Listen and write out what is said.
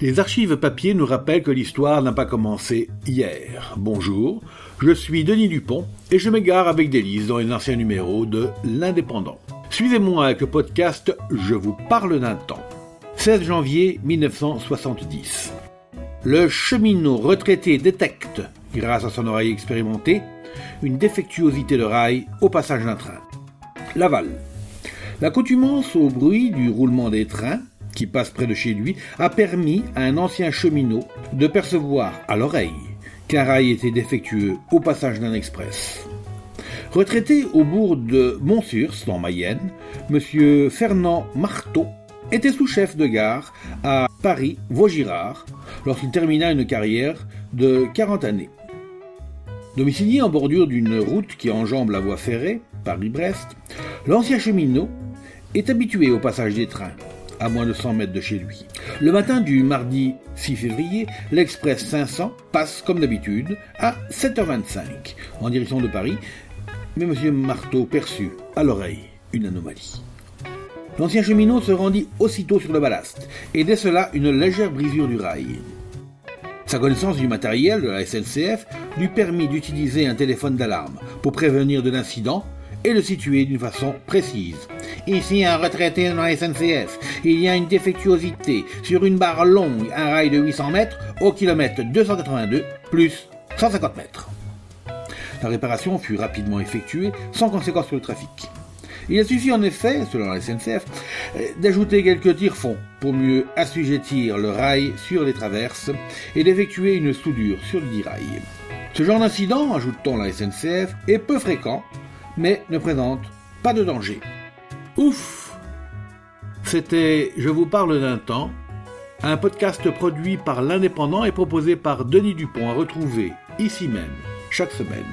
Les archives papier nous rappellent que l'histoire n'a pas commencé hier. Bonjour, je suis Denis Dupont et je m'égare avec délice dans les anciens numéros de L'Indépendant. Suivez-moi avec le podcast Je vous parle d'un temps. 16 janvier 1970. Le cheminot retraité détecte, grâce à son oreille expérimentée, une défectuosité de rail au passage d'un train. Laval. L'accoutumance au bruit du roulement des trains qui passe près de chez lui a permis à un ancien cheminot de percevoir à l'oreille qu'un rail était défectueux au passage d'un express. Retraité au bourg de Montsurs, dans Mayenne, M. Fernand Marteau était sous-chef de gare à Paris-Vaugirard lorsqu'il termina une carrière de 40 années. Domicilié en bordure d'une route qui enjambe la voie ferrée, Paris-Brest, l'ancien cheminot est habitué au passage des trains, à moins de 100 mètres de chez lui. Le matin du mardi 6 février, l'Express 500 passe comme d'habitude à 7h25 en direction de Paris, mais M. Marteau perçut à l'oreille une anomalie. L'ancien cheminot se rendit aussitôt sur le ballast et décela une légère brisure du rail. Sa connaissance du matériel de la SNCF lui permit d'utiliser un téléphone d'alarme pour prévenir de l'incident et le situer d'une façon précise. Ici un retraité dans la SNCF. Il y a une défectuosité sur une barre longue, un rail de 800 mètres au kilomètre 282 plus 150 mètres. La réparation fut rapidement effectuée sans conséquence sur le trafic. Il a suffi en effet, selon la SNCF, d'ajouter quelques tire-fonds pour mieux assujettir le rail sur les traverses et d'effectuer une soudure sur le dit rail. Ce genre d'incident, ajoute-t-on la SNCF, est peu fréquent, mais ne présente pas de danger. Ouf C'était Je vous parle d'un temps, un podcast produit par l'Indépendant et proposé par Denis Dupont à retrouver ici même chaque semaine.